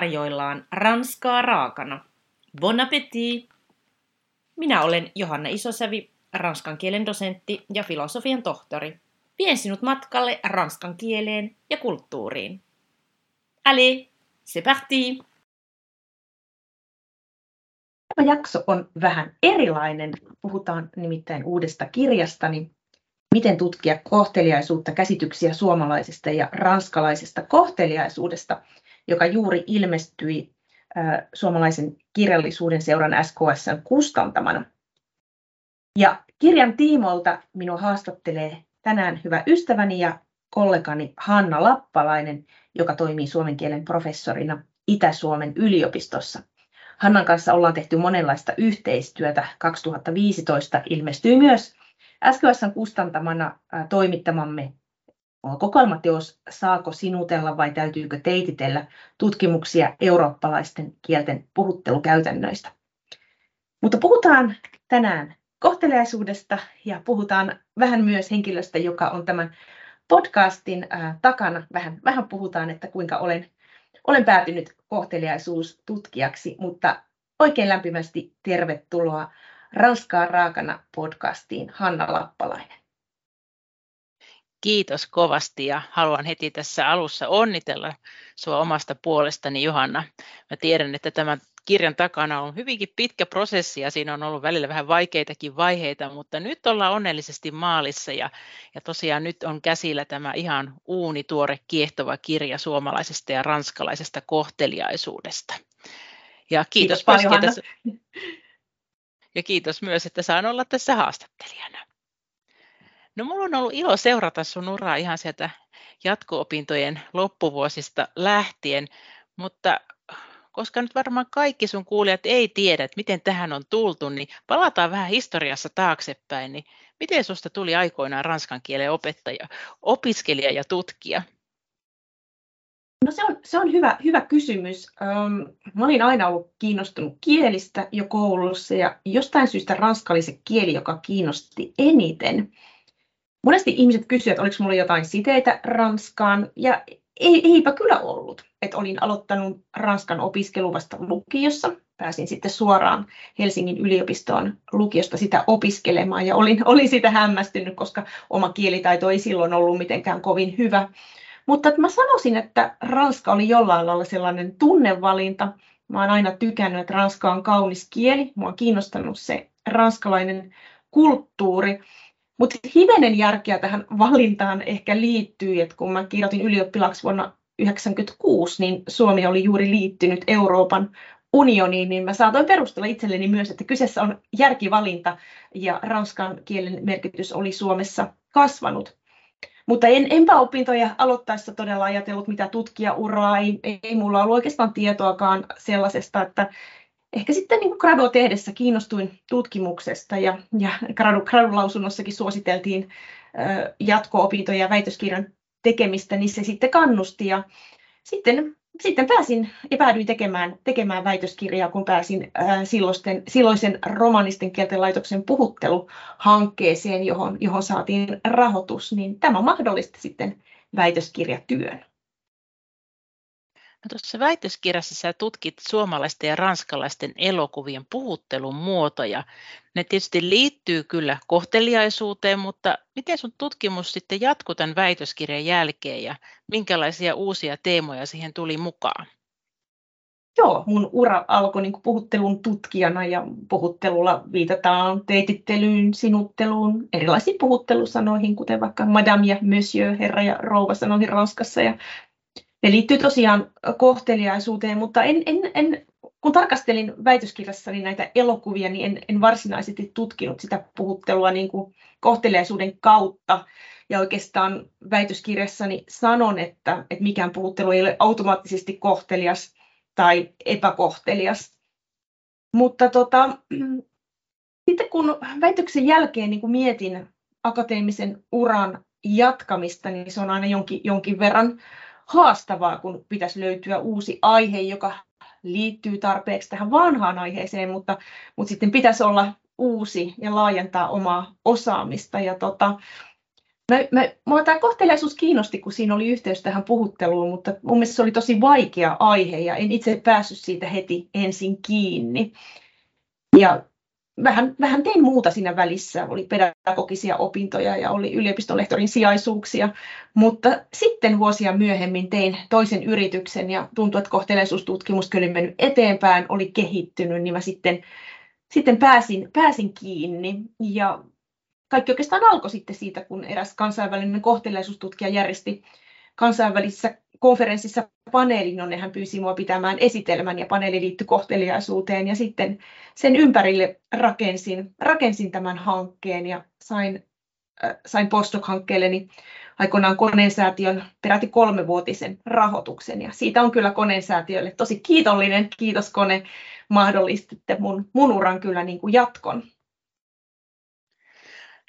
tarjoillaan ranskaa raakana. Bon appétit! Minä olen Johanna Isosävi, ranskan kielen dosentti ja filosofian tohtori. Vien sinut matkalle ranskan kieleen ja kulttuuriin. Allez, c'est parti! Tämä jakso on vähän erilainen. Puhutaan nimittäin uudesta kirjastani, Miten tutkia kohteliaisuutta, käsityksiä suomalaisesta ja ranskalaisesta kohteliaisuudesta, joka juuri ilmestyi suomalaisen kirjallisuuden seuran SKSn kustantamana. Ja kirjan tiimoilta minua haastattelee tänään hyvä ystäväni ja kollegani Hanna Lappalainen, joka toimii suomen kielen professorina Itä-Suomen yliopistossa. Hannan kanssa ollaan tehty monenlaista yhteistyötä. 2015 ilmestyi myös SKSn kustantamana toimittamamme kokoelmateos Saako sinutella vai täytyykö teititellä tutkimuksia eurooppalaisten kielten puhuttelukäytännöistä. Mutta puhutaan tänään kohteliaisuudesta ja puhutaan vähän myös henkilöstä, joka on tämän podcastin takana. Vähän, vähän puhutaan, että kuinka olen, olen päätynyt kohteliaisuustutkijaksi, mutta oikein lämpimästi tervetuloa Ranskaa raakana podcastiin Hanna Lappalainen. Kiitos kovasti ja haluan heti tässä alussa onnitella sinua omasta puolestani Johanna. Mä tiedän, että tämän kirjan takana on hyvinkin pitkä prosessi ja siinä on ollut välillä vähän vaikeitakin vaiheita, mutta nyt ollaan onnellisesti maalissa ja, ja tosiaan nyt on käsillä tämä ihan uunituore kiehtova kirja suomalaisesta ja ranskalaisesta kohteliaisuudesta. Ja kiitos, kiitos paljon, tässä, ja kiitos myös, että saan olla tässä haastattelijana. No mulla on ollut ilo seurata sun uraa ihan sieltä jatko-opintojen loppuvuosista lähtien, mutta koska nyt varmaan kaikki sun kuulijat ei tiedä, että miten tähän on tultu, niin palataan vähän historiassa taaksepäin. Niin miten susta tuli aikoinaan ranskan kielen opettaja, opiskelija ja tutkija? No se on, se on hyvä, hyvä kysymys. Um, mä olin aina ollut kiinnostunut kielistä jo koulussa ja jostain syystä ranska oli se kieli, joka kiinnosti eniten. Monesti ihmiset kysyvät, oliko minulla jotain siteitä Ranskaan ja ei, eipä kyllä ollut. Et olin aloittanut Ranskan opiskelu vasta lukiossa. Pääsin sitten suoraan Helsingin yliopistoon lukiosta sitä opiskelemaan ja olin, olin sitä hämmästynyt, koska oma kielitaito ei silloin ollut mitenkään kovin hyvä. Mutta että mä sanoisin, että Ranska oli jollain lailla sellainen tunnevalinta. Mä oon aina tykännyt, että Ranska on kaunis kieli. Mua on kiinnostanut se ranskalainen kulttuuri. Mutta hivenen järkeä tähän valintaan ehkä liittyy, että kun mä kirjoitin ylioppilaaksi vuonna 1996, niin Suomi oli juuri liittynyt Euroopan unioniin, niin mä saatoin perustella itselleni myös, että kyseessä on järkivalinta ja ranskan kielen merkitys oli Suomessa kasvanut. Mutta en, enpä opintoja aloittaessa todella ajatellut, mitä tutkijauraa, ei, ei mulla ollut oikeastaan tietoakaan sellaisesta, että ehkä sitten niin gradu tehdessä kiinnostuin tutkimuksesta ja, ja gradu, gradulausunnossakin suositeltiin jatko-opintoja ja väitöskirjan tekemistä, niin se sitten kannusti ja sitten sitten pääsin ja päädyin tekemään, tekemään väitöskirjaa, kun pääsin ää, silloisten, silloisen romanisten kielten laitoksen puhutteluhankkeeseen, johon, johon saatiin rahoitus, niin tämä mahdollisti sitten väitöskirjatyön. No tuossa väitöskirjassa sä tutkit suomalaisten ja ranskalaisten elokuvien puhuttelun muotoja. Ne tietysti liittyy kyllä kohteliaisuuteen, mutta miten sun tutkimus sitten jatkuu tämän väitöskirjan jälkeen ja minkälaisia uusia teemoja siihen tuli mukaan? Joo, mun ura alkoi niin puhuttelun tutkijana ja puhuttelulla viitataan teitittelyyn, sinutteluun, erilaisiin puhuttelusanoihin, kuten vaikka madame ja monsieur, herra ja rouva sanoihin Ranskassa ja ne liittyy tosiaan kohteliaisuuteen, mutta en, en, en, kun tarkastelin väitöskirjassani näitä elokuvia, niin en, en varsinaisesti tutkinut sitä puhuttelua niin kuin kohteliaisuuden kautta. Ja oikeastaan väitöskirjassani sanon, että, että mikään puhuttelu ei ole automaattisesti kohtelias tai epäkohtelias. Mutta tota, sitten kun väitöksen jälkeen niin kun mietin akateemisen uran jatkamista, niin se on aina jonkin, jonkin verran haastavaa, kun pitäisi löytyä uusi aihe, joka liittyy tarpeeksi tähän vanhaan aiheeseen, mutta, mutta sitten pitäisi olla uusi ja laajentaa omaa osaamista. Ja tota, mä, mä, mua tämä kohteliaisuus kiinnosti, kun siinä oli yhteys tähän puhutteluun, mutta mun mielestä se oli tosi vaikea aihe ja en itse päässyt siitä heti ensin kiinni. Ja vähän, vähän tein muuta siinä välissä. Oli pedagogisia opintoja ja oli yliopistonlehtorin sijaisuuksia. Mutta sitten vuosia myöhemmin tein toisen yrityksen ja tuntui, että kohteleisuustutkimus oli mennyt eteenpäin, oli kehittynyt, niin mä sitten, sitten pääsin, pääsin kiinni. Ja kaikki oikeastaan alkoi sitten siitä, kun eräs kansainvälinen kohteleisuustutkija järjesti kansainvälisessä konferenssissa paneelin, jonne hän pyysi minua pitämään esitelmän ja paneeli liittyi kohteliaisuuteen ja sitten sen ympärille rakensin, rakensin tämän hankkeen ja sain, äh, sain postdoc-hankkeelleni aikoinaan Koneen peräti kolmevuotisen rahoituksen ja siitä on kyllä Koneen säätiölle tosi kiitollinen. Kiitos Kone, mahdollistitte mun, mun uran kyllä niin kuin jatkon.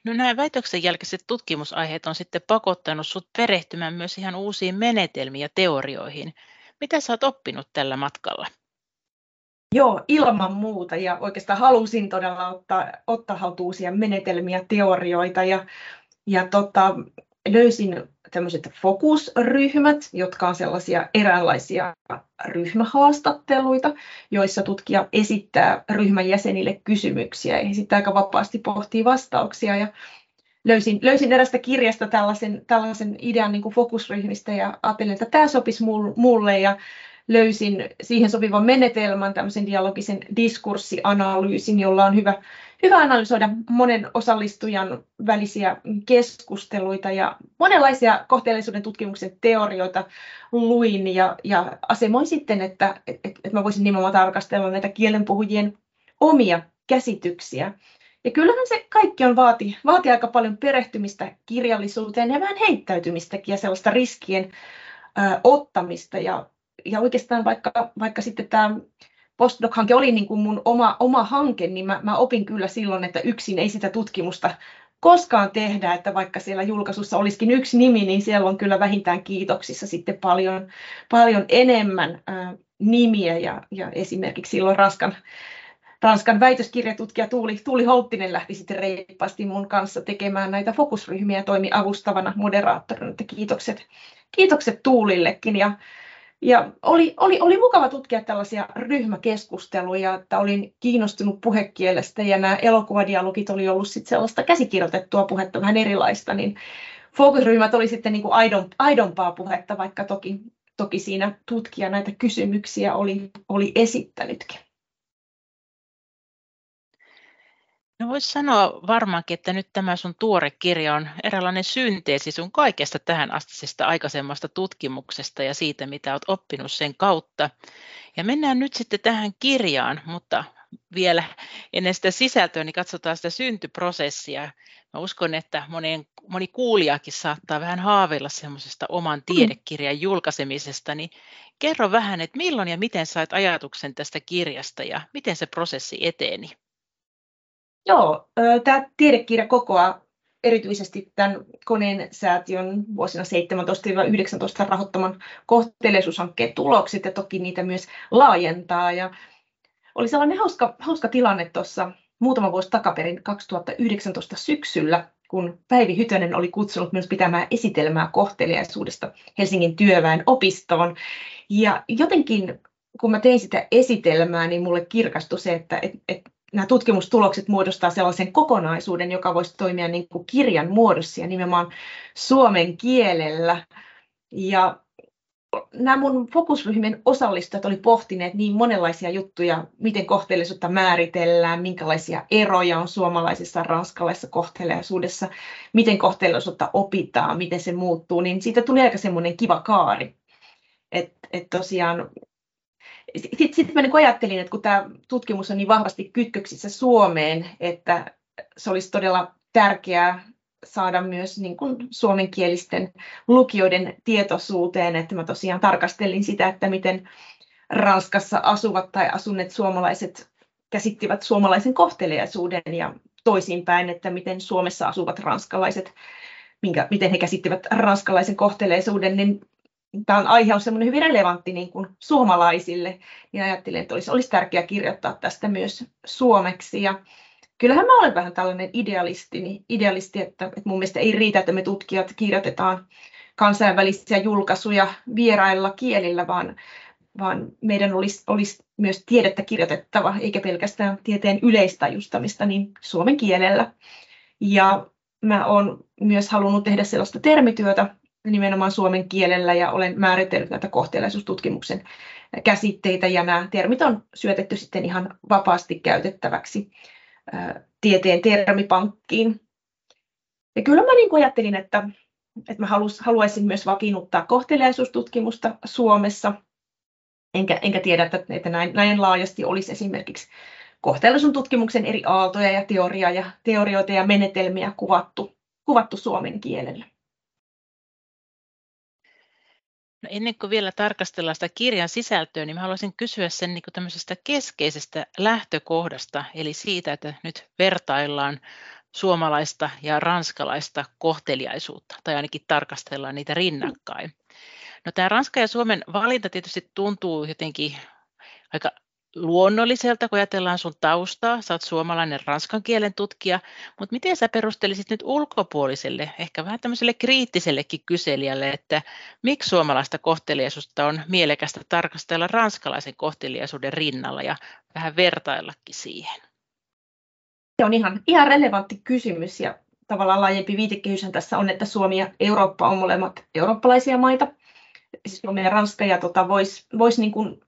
No nämä väitöksen jälkeiset tutkimusaiheet on sitten pakottanut sinut perehtymään myös ihan uusiin menetelmiin ja teorioihin. Mitä sä oot oppinut tällä matkalla? Joo, ilman muuta. Ja oikeastaan halusin todella ottaa, ottaa haltuun uusia menetelmiä, teorioita. Ja, ja tota, löysin tämmöiset fokusryhmät, jotka on sellaisia eräänlaisia ryhmähaastatteluita, joissa tutkija esittää ryhmän jäsenille kysymyksiä ja sitten aika vapaasti pohtii vastauksia. Ja löysin, löysin erästä kirjasta tällaisen, tällaisen idean niin kuin fokusryhmistä ja ajattelin, että tämä sopisi mulle ja löysin siihen sopivan menetelmän, tämmöisen dialogisen diskurssianalyysin, jolla on hyvä, hyvä analysoida monen osallistujan välisiä keskusteluita ja monenlaisia kohteellisuuden tutkimuksen teorioita luin ja, ja asemoin sitten, että, että, että mä voisin nimenomaan tarkastella näitä kielenpuhujien omia käsityksiä. Ja kyllähän se kaikki on vaati, vaati aika paljon perehtymistä kirjallisuuteen ja vähän heittäytymistäkin ja sellaista riskien ö, ottamista. Ja ja oikeastaan vaikka, vaikka sitten tämä postdoc-hanke oli niin kuin mun oma, oma hanke, niin mä, mä opin kyllä silloin, että yksin ei sitä tutkimusta koskaan tehdä, että vaikka siellä julkaisussa olisikin yksi nimi, niin siellä on kyllä vähintään kiitoksissa sitten paljon, paljon enemmän ää, nimiä ja, ja esimerkiksi silloin Ranskan, Ranskan väitöskirjatutkija Tuuli, Tuuli Holttinen lähti sitten reippaasti mun kanssa tekemään näitä fokusryhmiä ja toimi avustavana moderaattorina, että kiitokset, kiitokset Tuulillekin ja ja oli, oli, oli mukava tutkia tällaisia ryhmäkeskusteluja, että olin kiinnostunut puhekielestä ja nämä elokuvadialogit oli ollut sitten sellaista käsikirjoitettua puhetta vähän erilaista, niin fokusryhmät oli sitten niin kuin aidon, aidompaa puhetta, vaikka toki, toki siinä tutkija näitä kysymyksiä oli, oli esittänytkin. No voisi sanoa varmaankin, että nyt tämä sun tuore kirja on eräänlainen synteesi sun kaikesta tähän astisesta aikaisemmasta tutkimuksesta ja siitä, mitä olet oppinut sen kautta. Ja mennään nyt sitten tähän kirjaan, mutta vielä ennen sitä sisältöä, niin katsotaan sitä syntyprosessia. Mä uskon, että monen, moni kuulijakin saattaa vähän haaveilla semmoisesta oman mm. tiedekirjan julkaisemisesta, niin kerro vähän, että milloin ja miten sait ajatuksen tästä kirjasta ja miten se prosessi eteni? Joo, tämä tiedekirja kokoaa erityisesti tämän koneen säätiön vuosina 17-19 rahoittaman kohteleisuushankkeen tulokset ja toki niitä myös laajentaa. Ja oli sellainen hauska, hauska tilanne tuossa muutama vuosi takaperin 2019 syksyllä, kun Päivi Hytönen oli kutsunut myös pitämään esitelmää kohteliaisuudesta Helsingin työväen opistoon. Ja jotenkin kun mä tein sitä esitelmää, niin mulle kirkastui se, että et, et nämä tutkimustulokset muodostaa sellaisen kokonaisuuden, joka voisi toimia niin kuin kirjan muodossa ja nimenomaan suomen kielellä. Ja nämä mun fokusryhmien osallistujat oli pohtineet niin monenlaisia juttuja, miten kohteellisuutta määritellään, minkälaisia eroja on suomalaisessa ja ranskalaisessa kohteliaisuudessa, miten kohteellisuutta opitaan, miten se muuttuu, niin siitä tuli aika semmoinen kiva kaari. Että et tosiaan sitten sit mä niin ajattelin, että kun tämä tutkimus on niin vahvasti kytköksissä Suomeen, että se olisi todella tärkeää saada myös niin kuin suomenkielisten lukijoiden tietoisuuteen, että mä tosiaan tarkastelin sitä, että miten Ranskassa asuvat tai asunneet suomalaiset käsittivät suomalaisen kohteliaisuuden ja toisinpäin, että miten Suomessa asuvat ranskalaiset, minkä, miten he käsittivät ranskalaisen kohteliaisuuden, niin tämä aihe on semmoinen hyvin relevantti niin kuin suomalaisille, niin ajattelin, että olisi, olisi tärkeää kirjoittaa tästä myös suomeksi. Ja kyllähän mä olen vähän tällainen idealisti, niin idealisti että, että mun mielestä ei riitä, että me tutkijat kirjoitetaan kansainvälisiä julkaisuja vierailla kielillä, vaan, vaan meidän olisi, olisi myös tiedettä kirjoitettava, eikä pelkästään tieteen yleistajustamista niin suomen kielellä. Ja mä olen myös halunnut tehdä sellaista termityötä nimenomaan suomen kielellä ja olen määritellyt näitä kohtelaisuustutkimuksen käsitteitä ja nämä termit on syötetty sitten ihan vapaasti käytettäväksi tieteen termipankkiin. Ja kyllä mä niin kuin ajattelin, että, että mä halus, haluaisin myös vakiinnuttaa kohteliaisuustutkimusta Suomessa, enkä, enkä tiedä, että, että näin, näin laajasti olisi esimerkiksi kohteliaisuuden tutkimuksen eri aaltoja ja teoria ja teorioita ja menetelmiä kuvattu, kuvattu suomen kielellä. No ennen kuin vielä tarkastellaan sitä kirjan sisältöä, niin mä haluaisin kysyä sen niin tämmöisestä keskeisestä lähtökohdasta, eli siitä, että nyt vertaillaan suomalaista ja ranskalaista kohteliaisuutta, tai ainakin tarkastellaan niitä rinnakkain. No tämä Ranska ja Suomen valinta tietysti tuntuu jotenkin aika luonnolliselta, kun ajatellaan sun taustaa, sä oot suomalainen ranskan kielen tutkija, mutta miten sä perustelisit nyt ulkopuoliselle, ehkä vähän tämmöiselle kriittisellekin kyselijälle, että miksi suomalaista kohteliaisuutta on mielekästä tarkastella ranskalaisen kohteliaisuuden rinnalla ja vähän vertaillakin siihen? Se on ihan, ihan relevantti kysymys ja tavallaan laajempi viitekehyshän tässä on, että Suomi ja Eurooppa on molemmat eurooppalaisia maita. Siis Suomi ja Ranska ja tota, voisi vois niin kuin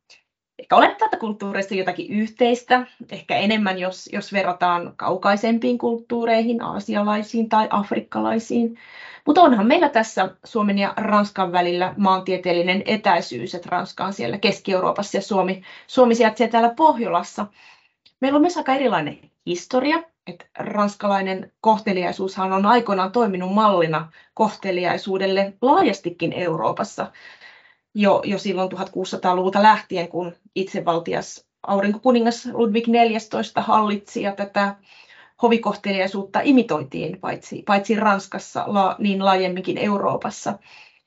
ehkä olettaa, että kulttuureissa jotakin yhteistä, ehkä enemmän, jos, jos verrataan kaukaisempiin kulttuureihin, aasialaisiin tai afrikkalaisiin. Mutta onhan meillä tässä Suomen ja Ranskan välillä maantieteellinen etäisyys, että Ranska on siellä Keski-Euroopassa ja Suomi, Suomi sijaitsee täällä Pohjolassa. Meillä on myös aika erilainen historia, että ranskalainen kohteliaisuushan on aikoinaan toiminut mallina kohteliaisuudelle laajastikin Euroopassa jo, jo silloin 1600-luvulta lähtien, kun itsevaltias aurinkokuningas Ludwig XIV hallitsi ja tätä hovikohteliaisuutta imitoitiin paitsi, paitsi Ranskassa, la, niin laajemminkin Euroopassa.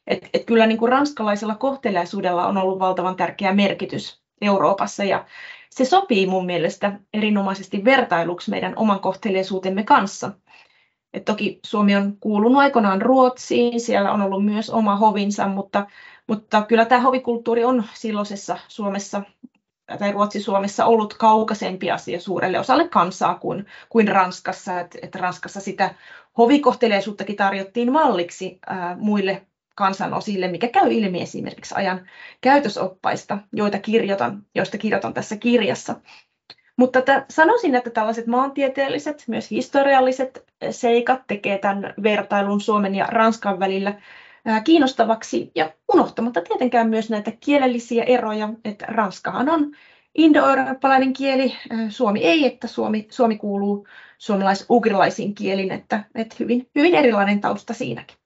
Et, et kyllä niin kuin ranskalaisella kohteliaisuudella on ollut valtavan tärkeä merkitys Euroopassa ja se sopii mun mielestä erinomaisesti vertailuksi meidän oman kohteliaisuutemme kanssa. Et toki Suomi on kuulunut aikoinaan Ruotsiin, siellä on ollut myös oma hovinsa, mutta mutta kyllä tämä hovikulttuuri on silloisessa Suomessa tai Ruotsi-Suomessa ollut kaukaisempi asia suurelle osalle kansaa kuin, kuin Ranskassa. Et, et Ranskassa sitä hovikohteleisuuttakin tarjottiin malliksi ää, muille kansanosille, mikä käy ilmi esimerkiksi ajan käytösoppaista, joita kirjoitan, joista kirjoitan tässä kirjassa. Mutta että sanoisin, että tällaiset maantieteelliset, myös historialliset seikat tekee tämän vertailun Suomen ja Ranskan välillä kiinnostavaksi ja unohtamatta tietenkään myös näitä kielellisiä eroja, että ranskahan on indo-eurooppalainen kieli, suomi ei, että suomi, suomi kuuluu suomalais-ugrilaisiin kielin, että, että hyvin, hyvin erilainen tausta siinäkin.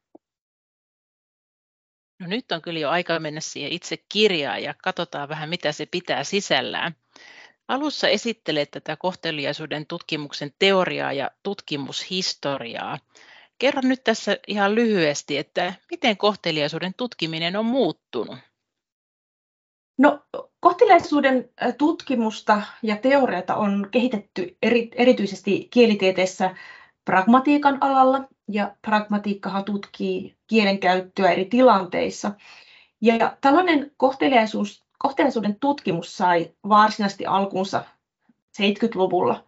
No nyt on kyllä jo aika mennä siihen itse kirjaan ja katsotaan vähän mitä se pitää sisällään. Alussa esittelee tätä kohteliaisuuden tutkimuksen teoriaa ja tutkimushistoriaa. Kerro nyt tässä ihan lyhyesti, että miten kohteliaisuuden tutkiminen on muuttunut? No, kohteliaisuuden tutkimusta ja teorioita on kehitetty eri, erityisesti kielitieteessä pragmatiikan alalla, ja pragmatiikkahan tutkii kielenkäyttöä eri tilanteissa. Ja tällainen kohteliaisuus, kohteliaisuuden tutkimus sai varsinaisesti alkunsa 70-luvulla.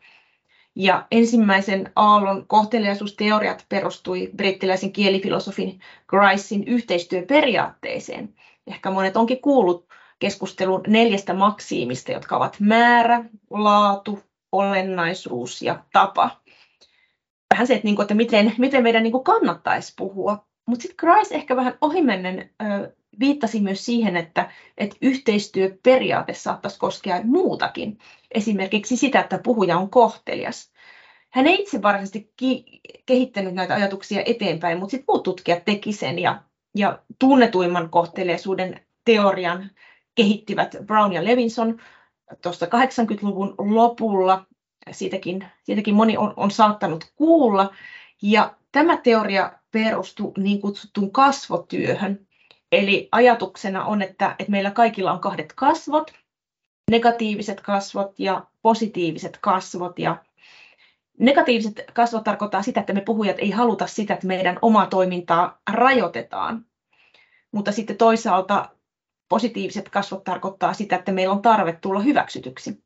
Ja ensimmäisen aallon kohteliaisuusteoriat perustui brittiläisen kielifilosofin Gricein yhteistyöperiaatteeseen. Ehkä monet onkin kuullut keskustelun neljästä maksiimista, jotka ovat määrä, laatu, olennaisuus ja tapa. Vähän se, että, että miten, miten meidän niinku kannattaisi puhua. Mutta sitten Grice ehkä vähän ohimennen viittasi myös siihen, että, että yhteistyöperiaate saattaisi koskea muutakin. Esimerkiksi sitä, että puhuja on kohtelias. Hän ei itse varsinaisesti ki- kehittänyt näitä ajatuksia eteenpäin, mutta sitten muut tutkijat teki sen ja, ja tunnetuimman kohteliaisuuden teorian kehittivät Brown ja Levinson tuossa 80-luvun lopulla. Siitäkin, siitäkin moni on, on saattanut kuulla. Ja tämä teoria perustuu niin kutsuttuun kasvotyöhön, Eli ajatuksena on, että, että meillä kaikilla on kahdet kasvot, negatiiviset kasvot ja positiiviset kasvot. Ja, Negatiiviset kasvot tarkoittaa sitä, että me puhujat ei haluta sitä, että meidän omaa toimintaa rajoitetaan. Mutta sitten toisaalta positiiviset kasvot tarkoittaa sitä, että meillä on tarve tulla hyväksytyksi.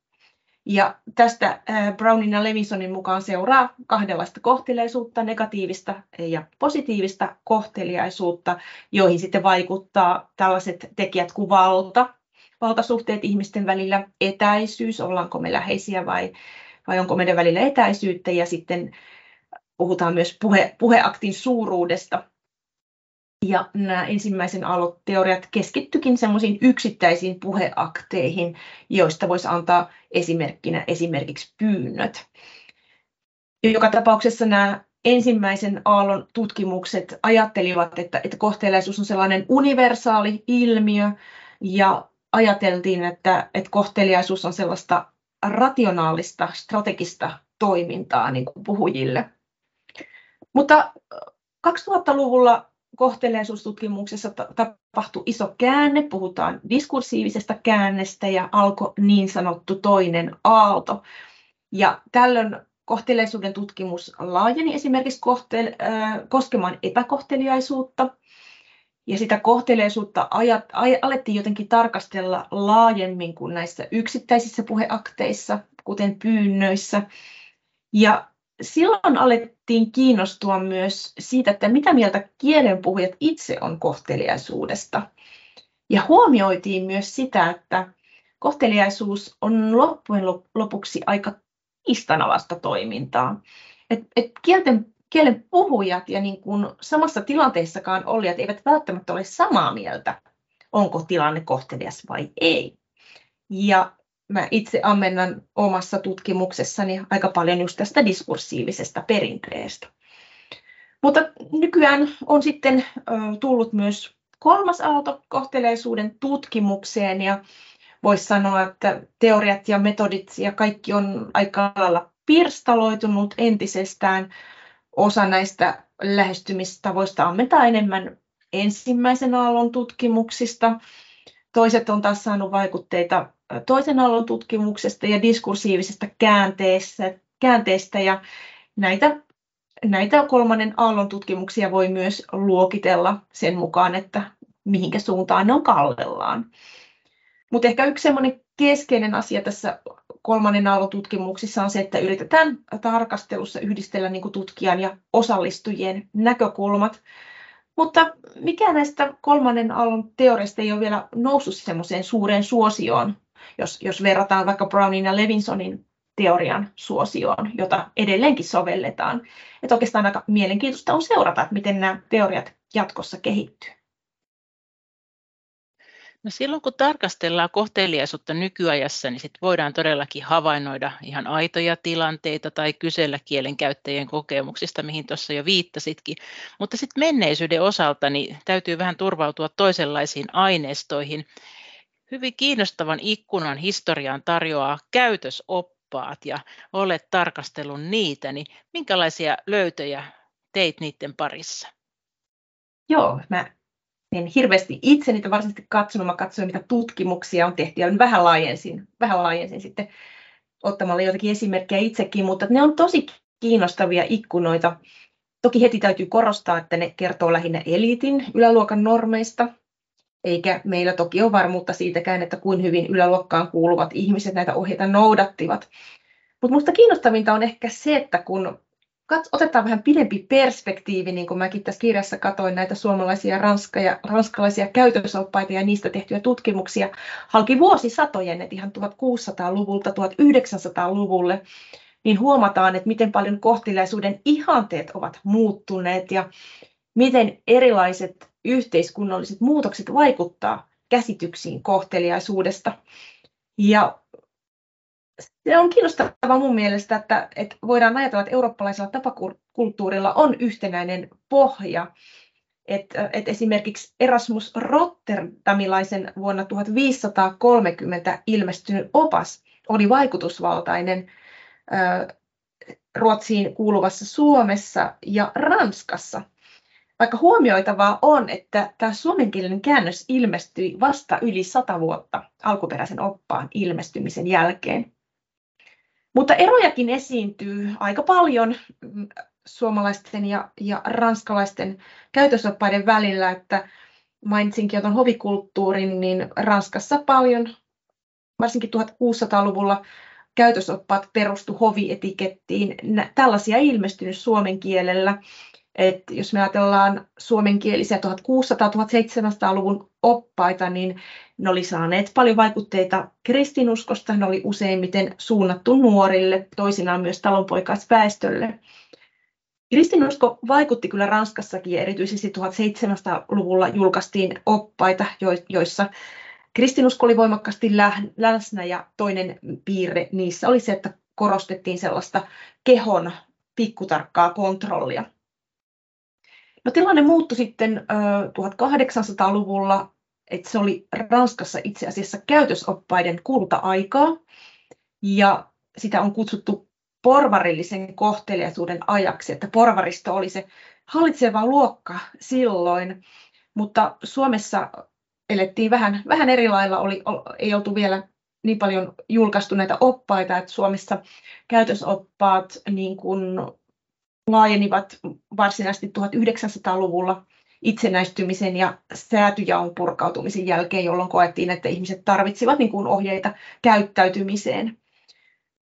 Ja tästä Brownin ja Levinsonin mukaan seuraa kahdenlaista kohteliaisuutta, negatiivista ja positiivista kohteliaisuutta, joihin sitten vaikuttaa tällaiset tekijät kuin valta, valtasuhteet ihmisten välillä, etäisyys, ollaanko me läheisiä vai, vai onko meidän välillä etäisyyttä, ja sitten puhutaan myös puhe, puheaktin suuruudesta, ja nämä ensimmäisen aallon teoriat keskittykin semmoisiin yksittäisiin puheakteihin, joista voisi antaa esimerkkinä esimerkiksi pyynnöt. Joka tapauksessa nämä ensimmäisen aallon tutkimukset ajattelivat, että, että kohteliaisuus on sellainen universaali ilmiö ja ajateltiin, että, että kohteliaisuus on sellaista rationaalista, strategista toimintaa niin kuin puhujille. Mutta 2000-luvulla kohteliaisuustutkimuksessa tapahtui iso käänne, puhutaan diskursiivisesta käännestä ja alkoi niin sanottu toinen aalto. Ja tällöin kohteliaisuuden tutkimus laajeni esimerkiksi kohtel, koskemaan epäkohteliaisuutta. Ja sitä kohteliaisuutta ajat, aj, alettiin jotenkin tarkastella laajemmin kuin näissä yksittäisissä puheakteissa, kuten pyynnöissä. Ja silloin alettiin kiinnostua myös siitä, että mitä mieltä kielenpuhujat itse on kohteliaisuudesta. Ja huomioitiin myös sitä, että kohteliaisuus on loppujen lopuksi aika kiistanalaista toimintaa. Et, et kielten, kielen puhujat ja niin kuin samassa tilanteessakaan olijat eivät välttämättä ole samaa mieltä, onko tilanne kohtelias vai ei. Ja mä itse ammennan omassa tutkimuksessani aika paljon just tästä diskursiivisesta perinteestä. Mutta nykyään on sitten tullut myös kolmas aalto kohteleisuuden tutkimukseen ja voisi sanoa, että teoriat ja metodit ja kaikki on aika lailla pirstaloitunut entisestään. Osa näistä lähestymistavoista ammentaa enemmän ensimmäisen aallon tutkimuksista. Toiset on taas saanut vaikutteita toisen aallon tutkimuksesta ja diskursiivisesta käänteestä, käänteestä ja näitä, näitä kolmannen aallon tutkimuksia voi myös luokitella sen mukaan, että mihinkä suuntaan ne on kallellaan. Mutta ehkä yksi semmoinen keskeinen asia tässä kolmannen aallon tutkimuksissa on se, että yritetään tarkastelussa yhdistellä niin tutkijan ja osallistujien näkökulmat mutta mikä näistä kolmannen aallon teoreista ei ole vielä noussut semmoiseen suureen suosioon, jos, jos verrataan vaikka Brownin ja Levinsonin teorian suosioon, jota edelleenkin sovelletaan. Että oikeastaan aika mielenkiintoista on seurata, että miten nämä teoriat jatkossa kehittyy. No silloin kun tarkastellaan kohteliaisuutta nykyajassa, niin sit voidaan todellakin havainnoida ihan aitoja tilanteita tai kysellä kielenkäyttäjien kokemuksista, mihin tuossa jo viittasitkin. Mutta sitten menneisyyden osalta niin täytyy vähän turvautua toisenlaisiin aineistoihin. Hyvin kiinnostavan ikkunan historiaan tarjoaa käytösoppaat ja olet tarkastellut niitä, niin minkälaisia löytöjä teit niiden parissa? Joo, mä en hirveästi itse niitä varsinaisesti katsonut, mä katsoin mitä tutkimuksia on tehty ja vähän laajensin, vähän laajensin sitten ottamalla jotakin esimerkkejä itsekin, mutta ne on tosi kiinnostavia ikkunoita. Toki heti täytyy korostaa, että ne kertoo lähinnä eliitin yläluokan normeista, eikä meillä toki ole varmuutta siitäkään, että kuin hyvin yläluokkaan kuuluvat ihmiset näitä ohjeita noudattivat. Mutta minusta kiinnostavinta on ehkä se, että kun kats, otetaan vähän pidempi perspektiivi, niin kuin mäkin tässä kirjassa katoin näitä suomalaisia ranska ja, ranskalaisia käytösoppaita ja niistä tehtyjä tutkimuksia halki vuosisatojen, että ihan 1600-luvulta 1900-luvulle, niin huomataan, että miten paljon kohteliaisuuden ihanteet ovat muuttuneet ja miten erilaiset yhteiskunnalliset muutokset vaikuttaa käsityksiin kohteliaisuudesta. Ja se on kiinnostavaa mun mielestä, että, että voidaan ajatella, että eurooppalaisella tapakulttuurilla on yhtenäinen pohja. Että, että esimerkiksi Erasmus Rotterdamilaisen vuonna 1530 ilmestynyt opas oli vaikutusvaltainen Ruotsiin kuuluvassa Suomessa ja Ranskassa. Vaikka huomioitavaa on, että tämä suomenkielinen käännös ilmestyi vasta yli sata vuotta alkuperäisen oppaan ilmestymisen jälkeen. Mutta erojakin esiintyy aika paljon mm, suomalaisten ja, ja ranskalaisten käytösoppaiden välillä, että mainitsinkin jo tuon hovikulttuurin, niin Ranskassa paljon, varsinkin 1600-luvulla käytösoppaat perustu hovietikettiin. Tällaisia ei ilmestynyt suomen kielellä. Et jos me ajatellaan suomenkielisiä 1600-1700-luvun oppaita, niin ne oli saaneet paljon vaikutteita kristinuskosta. Ne oli useimmiten suunnattu nuorille, toisinaan myös talonpoikaisväestölle. Kristinusko vaikutti kyllä Ranskassakin ja erityisesti 1700-luvulla julkaistiin oppaita, joissa kristinusko oli voimakkaasti läsnä ja toinen piirre niissä oli se, että korostettiin sellaista kehon pikkutarkkaa kontrollia. No, tilanne muuttui sitten 1800-luvulla, että se oli Ranskassa itse asiassa käytösoppaiden kulta-aikaa. Ja sitä on kutsuttu porvarillisen kohteliaisuuden ajaksi, että porvaristo oli se hallitseva luokka silloin, mutta Suomessa elettiin vähän, vähän eri lailla, oli, ei oltu vielä niin paljon julkaistu näitä oppaita, että Suomessa käytösoppaat niin kuin laajenivat varsinaisesti 1900-luvulla itsenäistymisen ja säätyjaon purkautumisen jälkeen, jolloin koettiin, että ihmiset tarvitsivat niin kuin ohjeita käyttäytymiseen.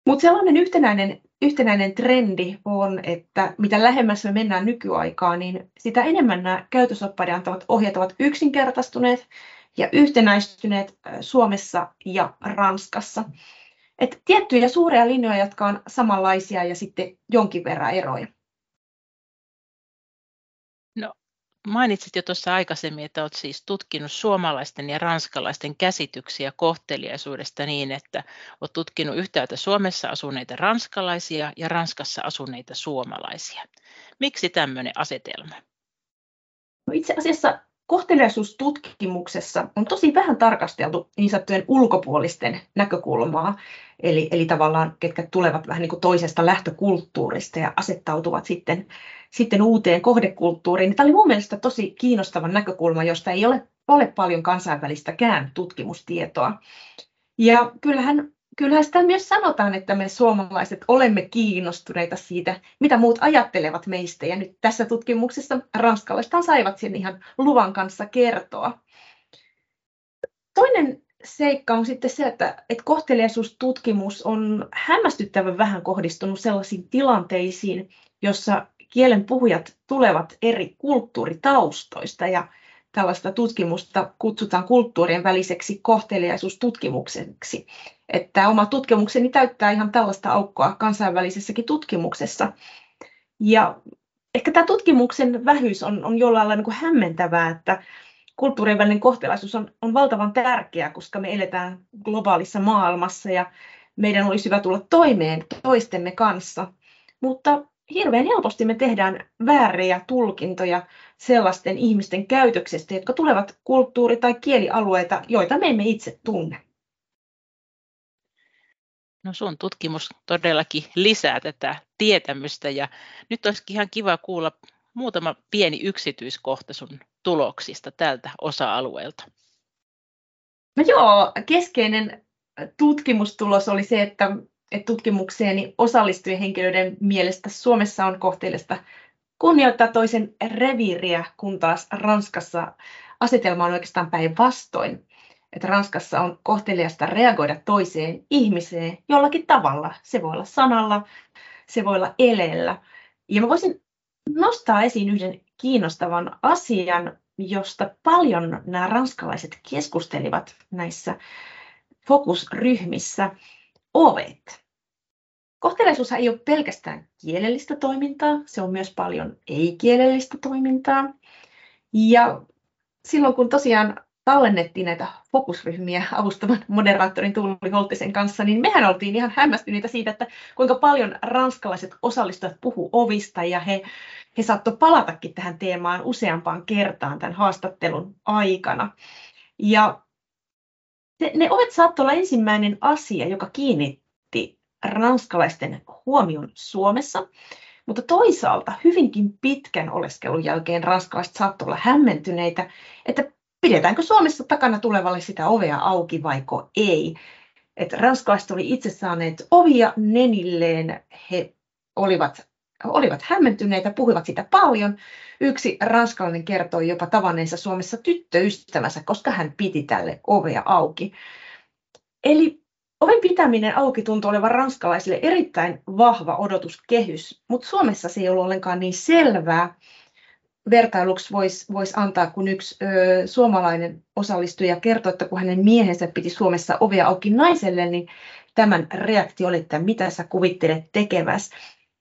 Mutta sellainen yhtenäinen, yhtenäinen trendi on, että mitä lähemmäs me mennään nykyaikaan, niin sitä enemmän nämä käytösoppaiden antavat ohjeet ovat yksinkertaistuneet ja yhtenäistyneet Suomessa ja Ranskassa. Et tiettyjä suuria linjoja, jotka on samanlaisia ja sitten jonkin verran eroja. Mainitsit jo tuossa aikaisemmin, että olet siis tutkinut suomalaisten ja ranskalaisten käsityksiä kohteliaisuudesta niin, että olet tutkinut yhtäältä Suomessa asuneita ranskalaisia ja Ranskassa asuneita suomalaisia. Miksi tämmöinen asetelma? No itse asiassa kohteliaisuustutkimuksessa on tosi vähän tarkasteltu niin sanottujen ulkopuolisten näkökulmaa, eli, eli tavallaan ketkä tulevat vähän niin kuin toisesta lähtökulttuurista ja asettautuvat sitten, sitten uuteen kohdekulttuuriin. Tämä oli mun mielestä tosi kiinnostava näkökulma, josta ei ole, ole paljon kansainvälistäkään tutkimustietoa. Ja kyllähän kyllähän sitä myös sanotaan, että me suomalaiset olemme kiinnostuneita siitä, mitä muut ajattelevat meistä. Ja nyt tässä tutkimuksessa ranskalaiset saivat sen ihan luvan kanssa kertoa. Toinen seikka on sitten se, että, että kohteliaisuustutkimus on hämmästyttävän vähän kohdistunut sellaisiin tilanteisiin, jossa kielen puhujat tulevat eri kulttuuritaustoista ja tällaista tutkimusta kutsutaan kulttuurien väliseksi kohteliaisuustutkimukseksi. Että oma tutkimukseni täyttää ihan tällaista aukkoa kansainvälisessäkin tutkimuksessa. Ja ehkä tämä tutkimuksen vähyys on, on jollain lailla niin hämmentävää, että kulttuurien välinen kohtelaisuus on, on valtavan tärkeää, koska me eletään globaalissa maailmassa ja meidän olisi hyvä tulla toimeen toistemme kanssa. Mutta hirveän helposti me tehdään vääriä tulkintoja sellaisten ihmisten käytöksestä, jotka tulevat kulttuuri- tai kielialueita, joita me emme itse tunne. No sun tutkimus todellakin lisää tätä tietämystä ja nyt olisikin ihan kiva kuulla muutama pieni yksityiskohta sun tuloksista tältä osa-alueelta. No joo, keskeinen tutkimustulos oli se, että että tutkimukseeni osallistujien henkilöiden mielestä Suomessa on kohteellista kunnioittaa toisen reviiriä, kun taas Ranskassa asetelma on oikeastaan päinvastoin. Että Ranskassa on kohteliasta reagoida toiseen ihmiseen jollakin tavalla. Se voi olla sanalla, se voi olla eleellä. Ja mä voisin nostaa esiin yhden kiinnostavan asian, josta paljon nämä ranskalaiset keskustelivat näissä fokusryhmissä. Ovet. Kohteliaisuus ei ole pelkästään kielellistä toimintaa, se on myös paljon ei-kielellistä toimintaa. Ja silloin kun tosiaan tallennettiin näitä fokusryhmiä avustavan moderaattorin Tuuli Holtisen kanssa, niin mehän oltiin ihan hämmästyneitä siitä, että kuinka paljon ranskalaiset osallistujat puhu ovista ja he, he saattoivat palatakin tähän teemaan useampaan kertaan tämän haastattelun aikana. Ja ne ovet saattoi olla ensimmäinen asia, joka kiinnitti ranskalaisten huomion Suomessa, mutta toisaalta hyvinkin pitkän oleskelun jälkeen ranskalaiset saattoi olla hämmentyneitä, että pidetäänkö Suomessa takana tulevalle sitä ovea auki vaiko ei. että ranskalaiset oli itse saaneet ovia nenilleen, he olivat, olivat hämmentyneitä, puhuivat sitä paljon. Yksi ranskalainen kertoi jopa tavanneensa Suomessa tyttöystävänsä, koska hän piti tälle ovea auki. Eli oven pitäminen auki tuntui olevan ranskalaisille erittäin vahva odotuskehys, mutta Suomessa se ei ollut ollenkaan niin selvää vertailuksi voisi vois antaa, kun yksi ö, suomalainen osallistuja kertoi, että kun hänen miehensä piti Suomessa ovea auki naiselle, niin tämän reaktio oli, että mitä sä kuvittelet tekeväs.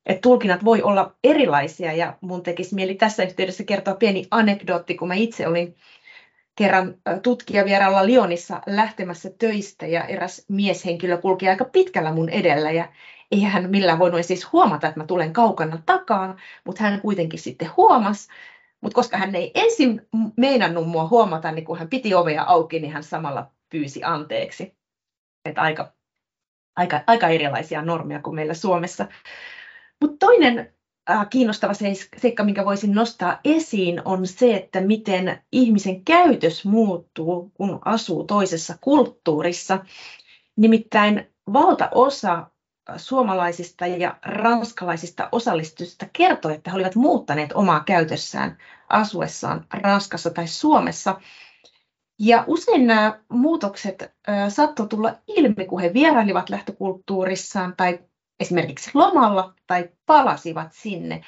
Et tulkinnat voi olla erilaisia ja mun tekisi mieli tässä yhteydessä kertoa pieni anekdootti, kun mä itse olin kerran tutkijavieralla Lionissa lähtemässä töistä ja eräs mieshenkilö kulki aika pitkällä mun edellä ja ei hän millään voinut siis huomata, että mä tulen kaukana takaa, mutta hän kuitenkin sitten huomasi. Mutta koska hän ei ensin meinannut mua huomata, niin kun hän piti ovea auki, niin hän samalla pyysi anteeksi. Et aika, aika, aika erilaisia normeja kuin meillä Suomessa. Mutta toinen kiinnostava seikka, minkä voisin nostaa esiin, on se, että miten ihmisen käytös muuttuu, kun asuu toisessa kulttuurissa. Nimittäin valtaosa suomalaisista ja ranskalaisista osallistujista kertoi, että he olivat muuttaneet omaa käytössään asuessaan Ranskassa tai Suomessa. Ja usein nämä muutokset saattoi tulla ilmi, kun he vierailivat lähtökulttuurissaan tai esimerkiksi lomalla tai palasivat sinne.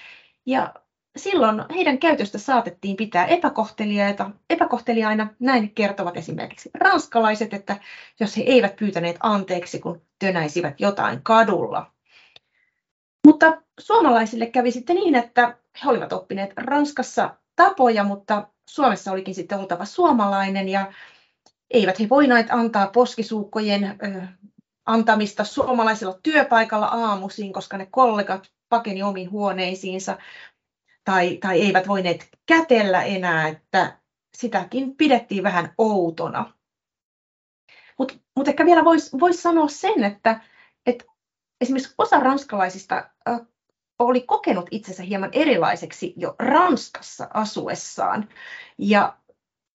Ja silloin heidän käytöstä saatettiin pitää epäkohteliaita, epäkohteliaina. Näin kertovat esimerkiksi ranskalaiset, että jos he eivät pyytäneet anteeksi, kun tönäisivät jotain kadulla. Mutta suomalaisille kävi sitten niin, että he olivat oppineet Ranskassa tapoja, mutta Suomessa olikin sitten oltava suomalainen ja eivät he voineet antaa poskisuukkojen antamista suomalaisella työpaikalla aamuisin, koska ne kollegat pakeni omiin huoneisiinsa tai, tai eivät voineet kätellä enää, että sitäkin pidettiin vähän outona. Mutta mut ehkä vielä voisi vois sanoa sen, että, että esimerkiksi osa ranskalaisista äh, oli kokenut itsensä hieman erilaiseksi jo Ranskassa asuessaan. Ja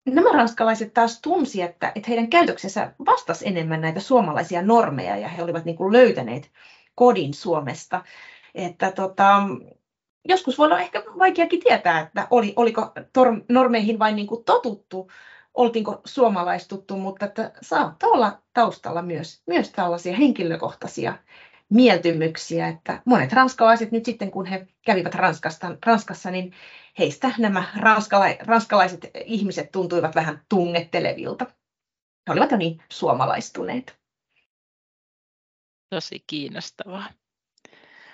nämä ranskalaiset taas tunsi, että, että heidän käytöksensä vastasi enemmän näitä suomalaisia normeja ja he olivat niin kuin löytäneet kodin Suomesta. Että tota, joskus voi olla ehkä vaikeakin tietää, että oli, oliko normeihin vain niin kuin totuttu, oltiinko suomalaistuttu, mutta että saattaa olla taustalla myös, myös tällaisia henkilökohtaisia mieltymyksiä, että monet ranskalaiset nyt sitten, kun he kävivät Ranskasta, Ranskassa, niin heistä nämä ranskala, ranskalaiset ihmiset tuntuivat vähän tungettelevilta. He olivat jo niin suomalaistuneet. Tosi kiinnostavaa.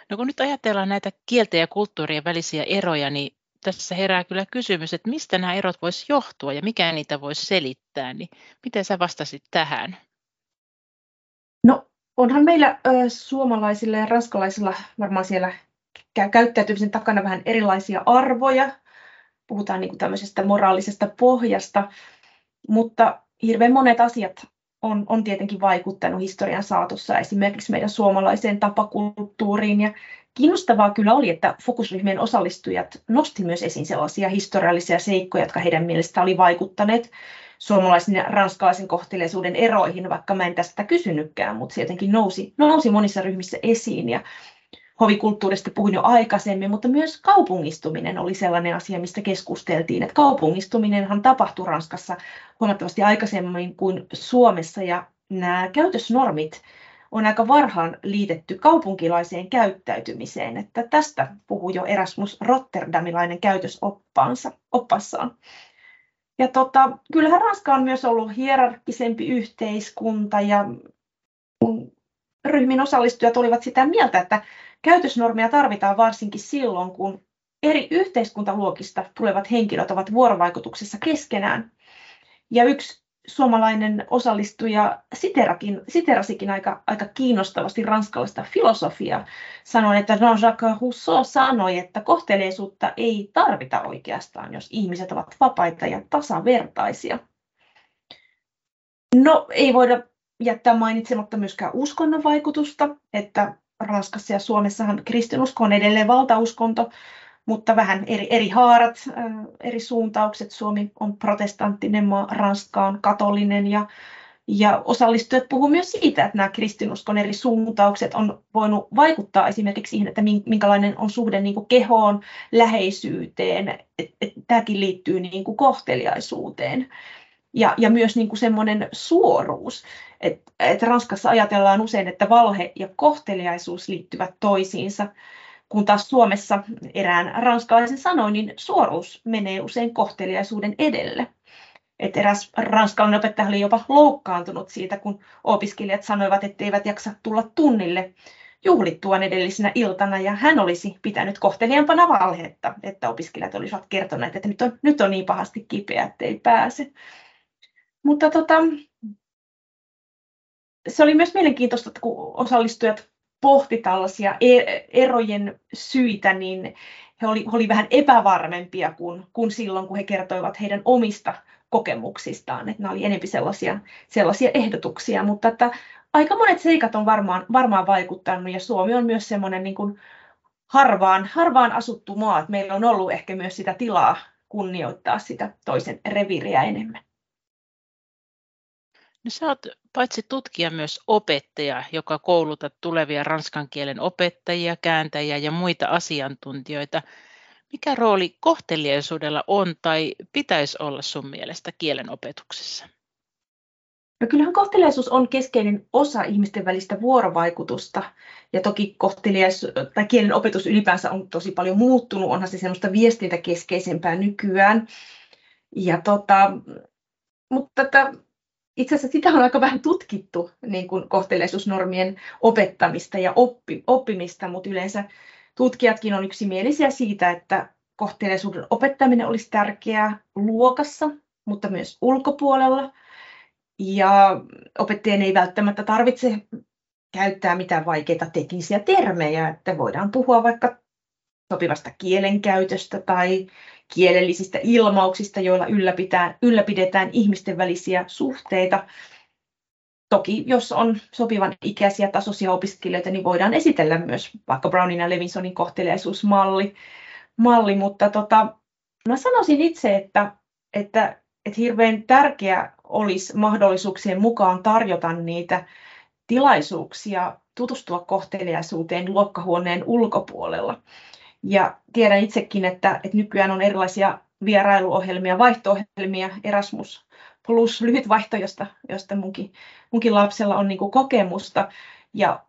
No kun nyt ajatellaan näitä kielten ja kulttuurien välisiä eroja, niin tässä herää kyllä kysymys, että mistä nämä erot voisi johtua ja mikä niitä voisi selittää, niin miten sä vastasit tähän? Onhan meillä ö, suomalaisilla ja ranskalaisilla varmaan siellä käyttäytymisen takana vähän erilaisia arvoja. Puhutaan niin kuin tämmöisestä moraalisesta pohjasta, mutta hirveän monet asiat on, on tietenkin vaikuttanut historian saatossa esimerkiksi meidän suomalaiseen tapakulttuuriin. Ja kiinnostavaa kyllä oli, että fokusryhmien osallistujat nosti myös esiin sellaisia historiallisia seikkoja, jotka heidän mielestään oli vaikuttaneet suomalaisen ja ranskalaisen kohteleisuuden eroihin, vaikka mä en tästä kysynytkään, mutta se jotenkin nousi, nousi monissa ryhmissä esiin. Ja hovikulttuurista puhuin jo aikaisemmin, mutta myös kaupungistuminen oli sellainen asia, mistä keskusteltiin. Että kaupungistuminenhan tapahtui Ranskassa huomattavasti aikaisemmin kuin Suomessa ja nämä käytösnormit on aika varhaan liitetty kaupunkilaiseen käyttäytymiseen, että tästä puhuu jo Erasmus Rotterdamilainen käytösoppaansa, oppassaan. Ja tota, kyllähän Ranska on myös ollut hierarkisempi yhteiskunta ja ryhmin osallistujat olivat sitä mieltä, että Käytösnormeja tarvitaan varsinkin silloin, kun eri yhteiskuntaluokista tulevat henkilöt ovat vuorovaikutuksessa keskenään. Ja yksi suomalainen osallistuja siterakin, siterasikin aika, aika kiinnostavasti ranskalaista filosofiaa. Sanoin, että Jean-Jacques Rousseau sanoi, että kohteleisuutta ei tarvita oikeastaan, jos ihmiset ovat vapaita ja tasavertaisia. No, ei voida jättää mainitsematta myöskään uskonnon vaikutusta, että Ranskassa ja Suomessahan kristinusko on edelleen valtauskonto, mutta vähän eri, eri haarat, eri suuntaukset. Suomi on protestanttinen maa, Ranska on katolinen ja Ja osallistujat puhuivat myös siitä, että nämä kristinuskon eri suuntaukset on voinut vaikuttaa esimerkiksi siihen, että minkälainen on suhde niin kuin kehoon, läheisyyteen. Et, et, tämäkin liittyy niin kuin kohteliaisuuteen. Ja, ja myös niin kuin semmoinen suoruus. että et Ranskassa ajatellaan usein, että valhe ja kohteliaisuus liittyvät toisiinsa, kun taas Suomessa erään ranskalaisen sanoin, niin suoruus menee usein kohteliaisuuden edelle. Et eräs ranskalainen opettaja oli jopa loukkaantunut siitä, kun opiskelijat sanoivat, että eivät jaksa tulla tunnille juhlittuaan edellisenä iltana, ja hän olisi pitänyt kohteliampana valhetta, että opiskelijat olisivat kertoneet, että nyt on, nyt on niin pahasti kipeä, että ei pääse. Mutta tota, se oli myös mielenkiintoista, että kun osallistujat pohti tällaisia e-, erojen syitä, niin he oli, oli vähän epävarmempia kuin, kuin silloin, kun he kertoivat heidän omista kokemuksistaan. Että nämä oli enemmän sellaisia, sellaisia ehdotuksia, mutta että aika monet seikat on varmaan, varmaan vaikuttanut ja Suomi on myös semmoinen niin kuin harvaan, harvaan asuttu maa, että meillä on ollut ehkä myös sitä tilaa kunnioittaa sitä toisen reviiriä enemmän. No sä oot paitsi tutkija myös opettaja, joka koulutat tulevia ranskan kielen opettajia, kääntäjiä ja muita asiantuntijoita. Mikä rooli kohteliaisuudella on tai pitäisi olla sun mielestä kielen opetuksessa? No kyllähän kohteliaisuus on keskeinen osa ihmisten välistä vuorovaikutusta. Ja toki tai kielen opetus ylipäänsä on tosi paljon muuttunut. Onhan se semmoista viestintäkeskeisempää nykyään. Ja tota, mutta tätä itse asiassa sitä on aika vähän tutkittu niin kuin kohteliaisuusnormien opettamista ja oppi, oppimista, mutta yleensä tutkijatkin on yksimielisiä siitä, että kohteliaisuuden opettaminen olisi tärkeää luokassa, mutta myös ulkopuolella. Ja opettajien ei välttämättä tarvitse käyttää mitään vaikeita teknisiä termejä, että voidaan puhua vaikka sopivasta kielenkäytöstä tai kielellisistä ilmauksista, joilla ylläpidetään, ihmisten välisiä suhteita. Toki jos on sopivan ikäisiä tasoisia opiskelijoita, niin voidaan esitellä myös vaikka Brownin ja Levinsonin kohteliaisuusmalli, malli, mutta tota, mä sanoisin itse, että, että, että hirveän tärkeä olisi mahdollisuuksien mukaan tarjota niitä tilaisuuksia tutustua kohteliaisuuteen luokkahuoneen ulkopuolella. Ja tiedän itsekin, että, että nykyään on erilaisia vierailuohjelmia, vaihto-ohjelmia, Erasmus plus lyhyt vaihto, josta, josta munkin, munkin lapsella on niin kokemusta. Ja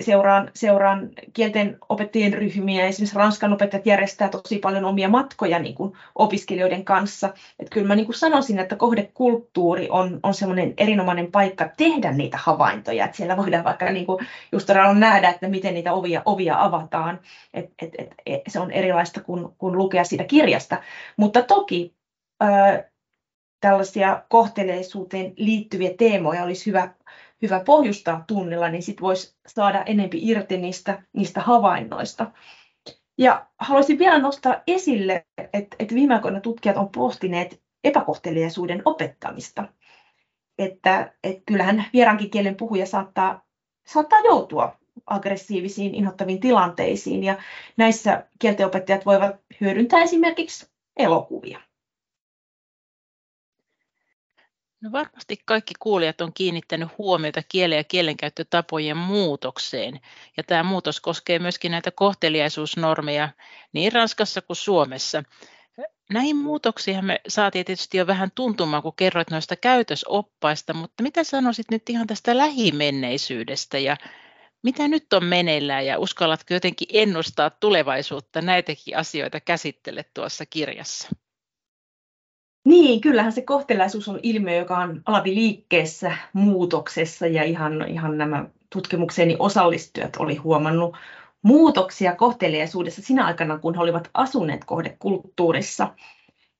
seuraan, seuraan kielten opettajien ryhmiä. Esimerkiksi Ranskan opettajat järjestää tosi paljon omia matkoja niin kuin opiskelijoiden kanssa. Että kyllä mä niin kuin sanoisin, että kohdekulttuuri on, on semmoinen erinomainen paikka tehdä niitä havaintoja. Että siellä voidaan vaikka niin kuin just nähdä, että miten niitä ovia, ovia avataan. Et, et, et, et, se on erilaista kuin, kuin lukea siitä kirjasta. Mutta toki ää, tällaisia kohteleisuuteen liittyviä teemoja olisi hyvä hyvä pohjustaa tunnilla, niin sitten voisi saada enempi irti niistä, niistä havainnoista. Ja haluaisin vielä nostaa esille, että, että viime aikoina tutkijat on pohtineet epäkohteliaisuuden opettamista. Että, että kyllähän vieraankin kielen puhuja saattaa, saattaa joutua aggressiivisiin, inhottaviin tilanteisiin, ja näissä kieltenopettajat voivat hyödyntää esimerkiksi elokuvia. No varmasti kaikki kuulijat on kiinnittänyt huomiota kielen ja kielenkäyttötapojen muutokseen. Ja tämä muutos koskee myöskin näitä kohteliaisuusnormeja niin Ranskassa kuin Suomessa. Näihin muutoksiin me saatiin tietysti jo vähän tuntumaan, kun kerroit noista käytösoppaista, mutta mitä sanoisit nyt ihan tästä lähimenneisyydestä ja mitä nyt on meneillään ja uskallatko jotenkin ennustaa tulevaisuutta näitäkin asioita käsittelet tuossa kirjassa? Niin, kyllähän se kohtelaisuus on ilmiö, joka on liikkeessä, muutoksessa ja ihan, ihan nämä tutkimukseni osallistujat oli huomannut muutoksia kohteliaisuudessa sinä aikana, kun he olivat asuneet kohdekulttuurissa.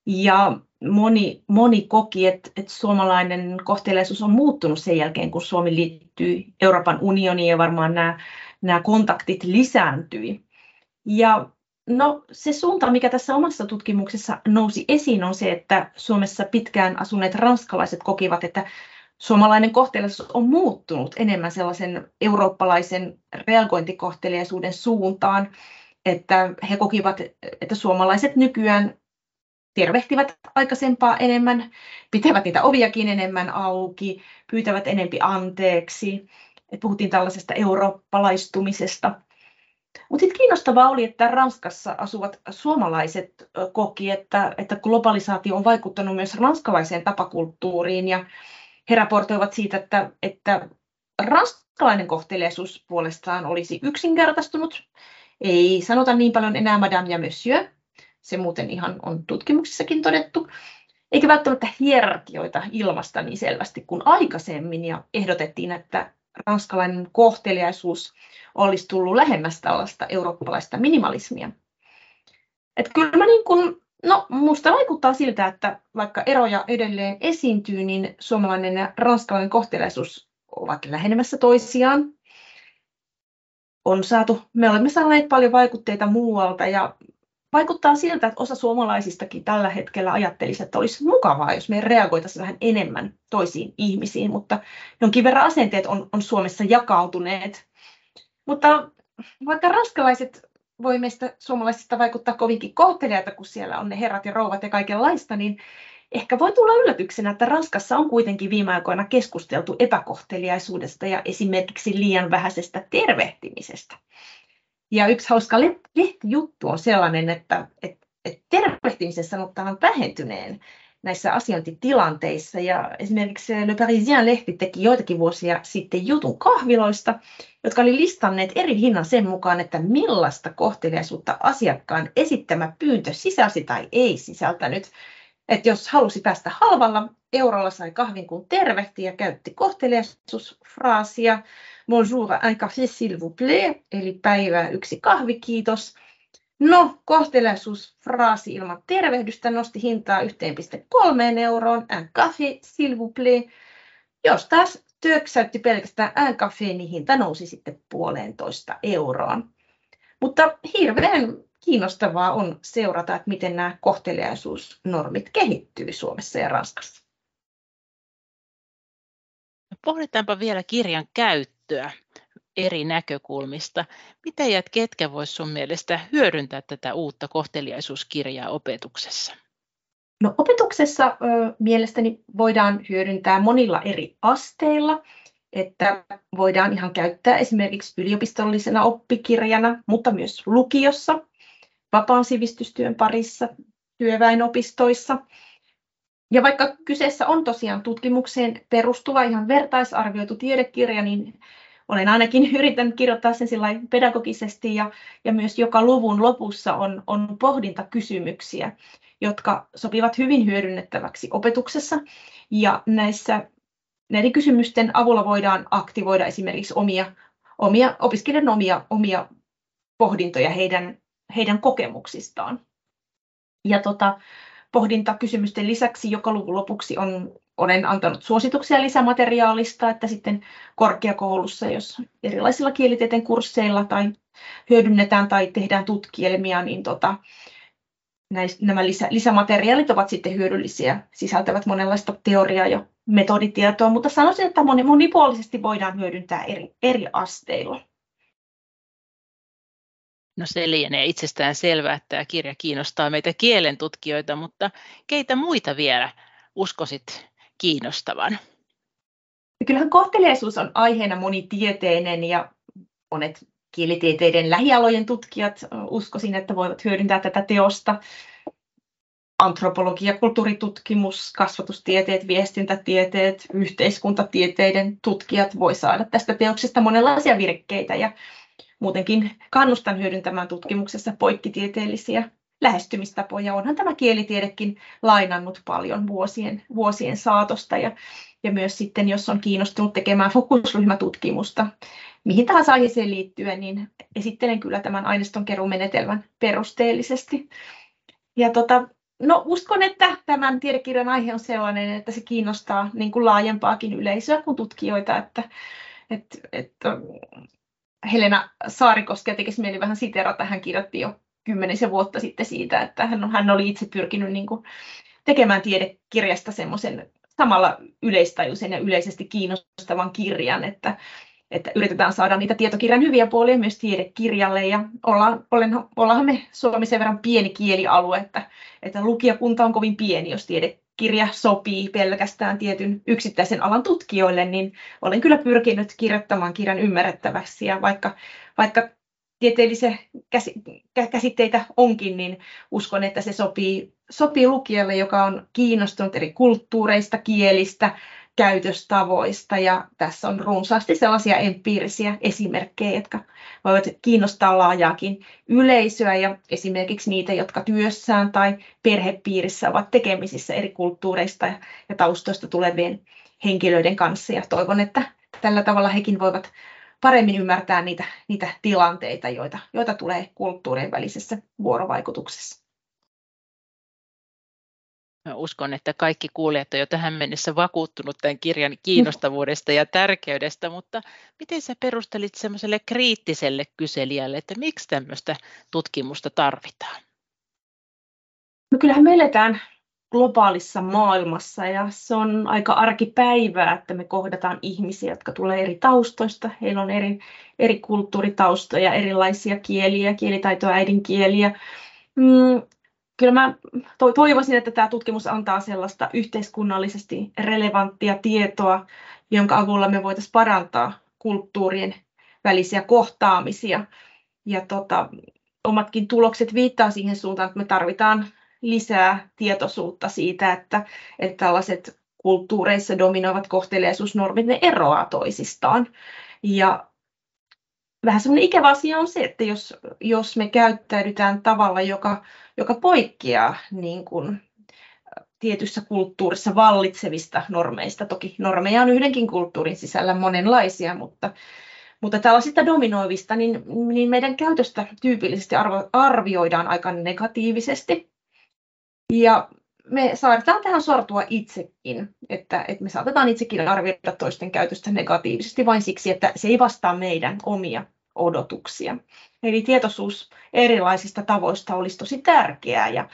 Ja moni, moni koki, että, että suomalainen kohteliaisuus on muuttunut sen jälkeen, kun Suomi liittyy Euroopan unioniin ja varmaan nämä, nämä kontaktit lisääntyi. Ja No se suunta, mikä tässä omassa tutkimuksessa nousi esiin, on se, että Suomessa pitkään asuneet ranskalaiset kokivat, että suomalainen kohteliaisuus on muuttunut enemmän sellaisen eurooppalaisen reagointikohteliaisuuden suuntaan, että he kokivat, että suomalaiset nykyään tervehtivät aikaisempaa enemmän, pitävät niitä oviakin enemmän auki, pyytävät enempi anteeksi. Puhuttiin tällaisesta eurooppalaistumisesta. Mutta sitten kiinnostavaa oli, että Ranskassa asuvat suomalaiset koki, että, että globalisaatio on vaikuttanut myös ranskalaiseen tapakulttuuriin ja he raportoivat siitä, että, että ranskalainen kohteliaisuus puolestaan olisi yksinkertaistunut. Ei sanota niin paljon enää madame ja monsieur, se muuten ihan on tutkimuksissakin todettu, eikä välttämättä hierarkioita ilmasta niin selvästi kuin aikaisemmin, ja ehdotettiin, että ranskalainen kohteliaisuus olisi tullut lähemmäs tällaista eurooppalaista minimalismia. Että kyllä mä niin kun, no musta vaikuttaa siltä, että vaikka eroja edelleen esiintyy, niin suomalainen ja ranskalainen kohteliaisuus ovat lähenemässä toisiaan. On saatu, me olemme saaneet paljon vaikutteita muualta ja vaikuttaa siltä, että osa suomalaisistakin tällä hetkellä ajattelisi, että olisi mukavaa, jos me reagoitaisiin vähän enemmän toisiin ihmisiin, mutta jonkin verran asenteet on, on Suomessa jakautuneet. Mutta vaikka ranskalaiset voi meistä suomalaisista vaikuttaa kovinkin kohteliaita, kun siellä on ne herrat ja rouvat ja kaikenlaista, niin ehkä voi tulla yllätyksenä, että Ranskassa on kuitenkin viime aikoina keskusteltu epäkohteliaisuudesta ja esimerkiksi liian vähäisestä tervehtimisestä. Ja yksi hauska lehtijuttu on sellainen, että, että, että tervehtimisen sanotaan vähentyneen näissä asiointitilanteissa. Ja esimerkiksi Le Parisien-lehti teki joitakin vuosia sitten jutun kahviloista, jotka oli listanneet eri hinnan sen mukaan, että millaista kohteliaisuutta asiakkaan esittämä pyyntö sisälsi tai ei sisältänyt. Että jos halusi päästä halvalla eurolla, sai kahvin kun tervehti ja käytti kohteliaisuusfraasia, bonjour, un café s'il vous plaît, eli päivää yksi kahvi, kiitos. No, kohteliaisuusfraasi ilman tervehdystä nosti hintaa 1,3 euroon, un café s'il vous plaît. Jos taas työksäytti pelkästään un café, niin hinta nousi sitten puolentoista euroon. Mutta hirveän kiinnostavaa on seurata, että miten nämä kohteliaisuusnormit kehittyy Suomessa ja Ranskassa. Pohditaanpa vielä kirjan käyttöä eri näkökulmista. Miten ja ketkä vois sun mielestä hyödyntää tätä uutta kohteliaisuuskirjaa opetuksessa? No, opetuksessa ö, mielestäni voidaan hyödyntää monilla eri asteilla, että voidaan ihan käyttää esimerkiksi yliopistollisena oppikirjana, mutta myös lukiossa, vapaan sivistystyön parissa, työväenopistoissa – ja vaikka kyseessä on tosiaan tutkimukseen perustuva ihan vertaisarvioitu tiedekirja, niin olen ainakin yrittänyt kirjoittaa sen pedagogisesti ja, ja myös joka luvun lopussa on, on pohdintakysymyksiä, jotka sopivat hyvin hyödynnettäväksi opetuksessa. Ja näissä, näiden kysymysten avulla voidaan aktivoida esimerkiksi omia, omia opiskelijoiden omia, omia pohdintoja heidän, heidän kokemuksistaan. Ja tota, pohdintakysymysten lisäksi joka luvun lopuksi on, olen antanut suosituksia lisämateriaalista, että sitten korkeakoulussa, jos erilaisilla kielitieteen kursseilla tai hyödynnetään tai tehdään tutkielmia, niin tota, näis, nämä lisä, lisämateriaalit ovat sitten hyödyllisiä, sisältävät monenlaista teoriaa ja metoditietoa, mutta sanoisin, että monipuolisesti voidaan hyödyntää eri, eri asteilla. No se lienee itsestään selvää, että tämä kirja kiinnostaa meitä kielentutkijoita, mutta keitä muita vielä uskosit kiinnostavan? Kyllähän kohteliaisuus on aiheena monitieteinen ja monet kielitieteiden lähialojen tutkijat uskoisin, että voivat hyödyntää tätä teosta. Antropologia, kulttuuritutkimus, kasvatustieteet, viestintätieteet, yhteiskuntatieteiden tutkijat voi saada tästä teoksesta monenlaisia virkkeitä ja muutenkin kannustan hyödyntämään tutkimuksessa poikkitieteellisiä lähestymistapoja. Onhan tämä kielitiedekin lainannut paljon vuosien, vuosien saatosta ja, ja myös sitten, jos on kiinnostunut tekemään fokusryhmätutkimusta mihin tahansa aiheeseen liittyen, niin esittelen kyllä tämän aineiston keruumenetelmän perusteellisesti. Ja tota, no, uskon, että tämän tiedekirjan aihe on sellainen, että se kiinnostaa niin kuin laajempaakin yleisöä kuin tutkijoita, että, että, että Helena Saarikoskia tekisi mieli vähän siterata. Hän kirjoitti jo kymmenisen vuotta sitten siitä, että hän, hän oli itse pyrkinyt niin kuin tekemään tiedekirjasta semmoisen samalla yleistajuisen ja yleisesti kiinnostavan kirjan, että, että yritetään saada niitä tietokirjan hyviä puolia myös tiedekirjalle ja ollaan, olen, ollaanhan me Suomi sen verran pieni kielialue, että, että lukijakunta on kovin pieni, jos tiedekirja sopii pelkästään tietyn yksittäisen alan tutkijoille, niin olen kyllä pyrkinyt kirjoittamaan kirjan ymmärrettäväksi. Ja vaikka, vaikka tieteellisiä käsitteitä onkin, niin uskon, että se sopii, sopii lukijalle, joka on kiinnostunut eri kulttuureista, kielistä, käytöstavoista. Ja tässä on runsaasti sellaisia empiirisiä esimerkkejä, jotka voivat kiinnostaa laajaakin yleisöä. Ja esimerkiksi niitä, jotka työssään tai perhepiirissä ovat tekemisissä eri kulttuureista ja taustoista tulevien henkilöiden kanssa. Ja toivon, että tällä tavalla hekin voivat paremmin ymmärtää niitä, niitä tilanteita, joita, joita tulee kulttuurien välisessä vuorovaikutuksessa. Mä uskon, että kaikki kuulijat ovat jo tähän mennessä vakuuttunut tämän kirjan kiinnostavuudesta ja tärkeydestä, mutta miten sä perustelit semmoiselle kriittiselle kyselijälle, että miksi tämmöistä tutkimusta tarvitaan? No kyllähän me eletään globaalissa maailmassa ja se on aika arkipäivää, että me kohdataan ihmisiä, jotka tulee eri taustoista. Heillä on eri, eri kulttuuritaustoja, erilaisia kieliä, kielitaitoa, äidinkieliä. Kyllä mä toivoisin, että tämä tutkimus antaa sellaista yhteiskunnallisesti relevanttia tietoa, jonka avulla me voitaisiin parantaa kulttuurien välisiä kohtaamisia. Ja tota, omatkin tulokset viittaa siihen suuntaan, että me tarvitaan lisää tietoisuutta siitä, että, että tällaiset kulttuureissa dominoivat kohteliaisuusnormit, ne eroaa toisistaan. Ja vähän semmoinen ikävä asia on se, että jos, jos me käyttäydytään tavalla, joka, joka poikkeaa niin kuin tietyssä kulttuurissa vallitsevista normeista. Toki normeja on yhdenkin kulttuurin sisällä monenlaisia, mutta, mutta tällaisista dominoivista, niin, niin meidän käytöstä tyypillisesti arvo, arvioidaan aika negatiivisesti. Ja me saatetaan tähän sortua itsekin, että, että me saatetaan itsekin arvioida toisten käytöstä negatiivisesti vain siksi, että se ei vastaa meidän omia odotuksia. Eli tietoisuus erilaisista tavoista olisi tosi tärkeää. Ja,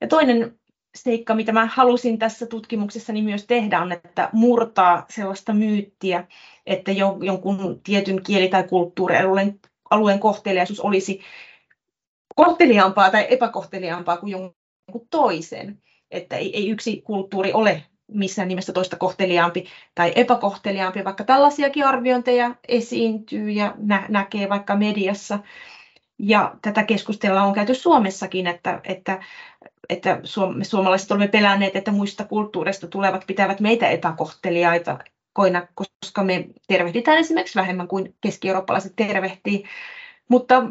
ja toinen seikka, mitä mä halusin tässä tutkimuksessani myös tehdä, on, että murtaa sellaista myyttiä, että jonkun tietyn kieli- tai kulttuurialueen alueen kohteliaisuus olisi kohteliaampaa tai epäkohteliaampaa kuin jonkun toisen. Että ei, ei yksi kulttuuri ole missään nimessä toista kohteliaampi tai epäkohteliaampi, vaikka tällaisiakin arviointeja esiintyy ja nä- näkee vaikka mediassa. Ja tätä keskustelua on käyty Suomessakin, että, että, että me suomalaiset olemme pelänneet, että muista kulttuureista tulevat pitävät meitä epäkohteliaita, koina, koska me tervehditään esimerkiksi vähemmän kuin keski-eurooppalaiset tervehtii. Mutta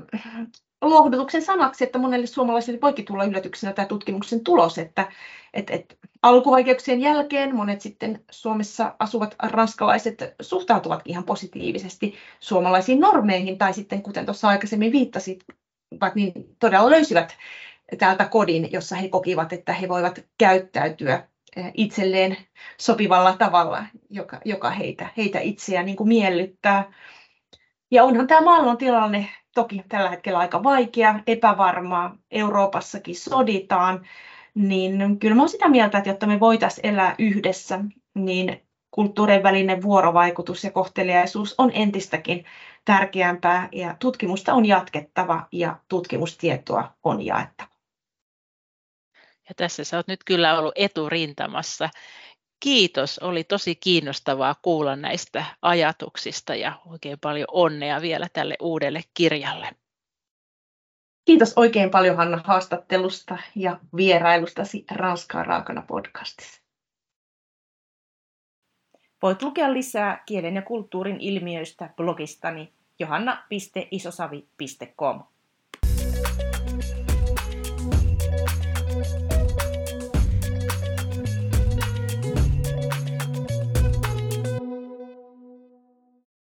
lohdutuksen sanaksi, että monelle suomalaiselle voikin tulla yllätyksenä tämä tutkimuksen tulos, että et, et, alkuvaikeuksien jälkeen monet sitten Suomessa asuvat ranskalaiset suhtautuvat ihan positiivisesti suomalaisiin normeihin, tai sitten kuten tuossa aikaisemmin viittasit, niin todella löysivät täältä kodin, jossa he kokivat, että he voivat käyttäytyä eh, itselleen sopivalla tavalla, joka, joka heitä, heitä itseään niin kuin miellyttää. Ja onhan tämä maailman tilanne toki tällä hetkellä aika vaikea, epävarmaa, Euroopassakin soditaan, niin kyllä olen sitä mieltä, että jotta me voitaisiin elää yhdessä, niin kulttuurien välinen vuorovaikutus ja kohteliaisuus on entistäkin tärkeämpää ja tutkimusta on jatkettava ja tutkimustietoa on jaettava. Ja tässä sä oot nyt kyllä ollut eturintamassa. Kiitos, oli tosi kiinnostavaa kuulla näistä ajatuksista ja oikein paljon onnea vielä tälle uudelle kirjalle. Kiitos oikein paljon Hanna haastattelusta ja vierailustasi Ranskaa raakana podcastissa. Voit lukea lisää kielen ja kulttuurin ilmiöistä blogistani johanna.isosavi.com.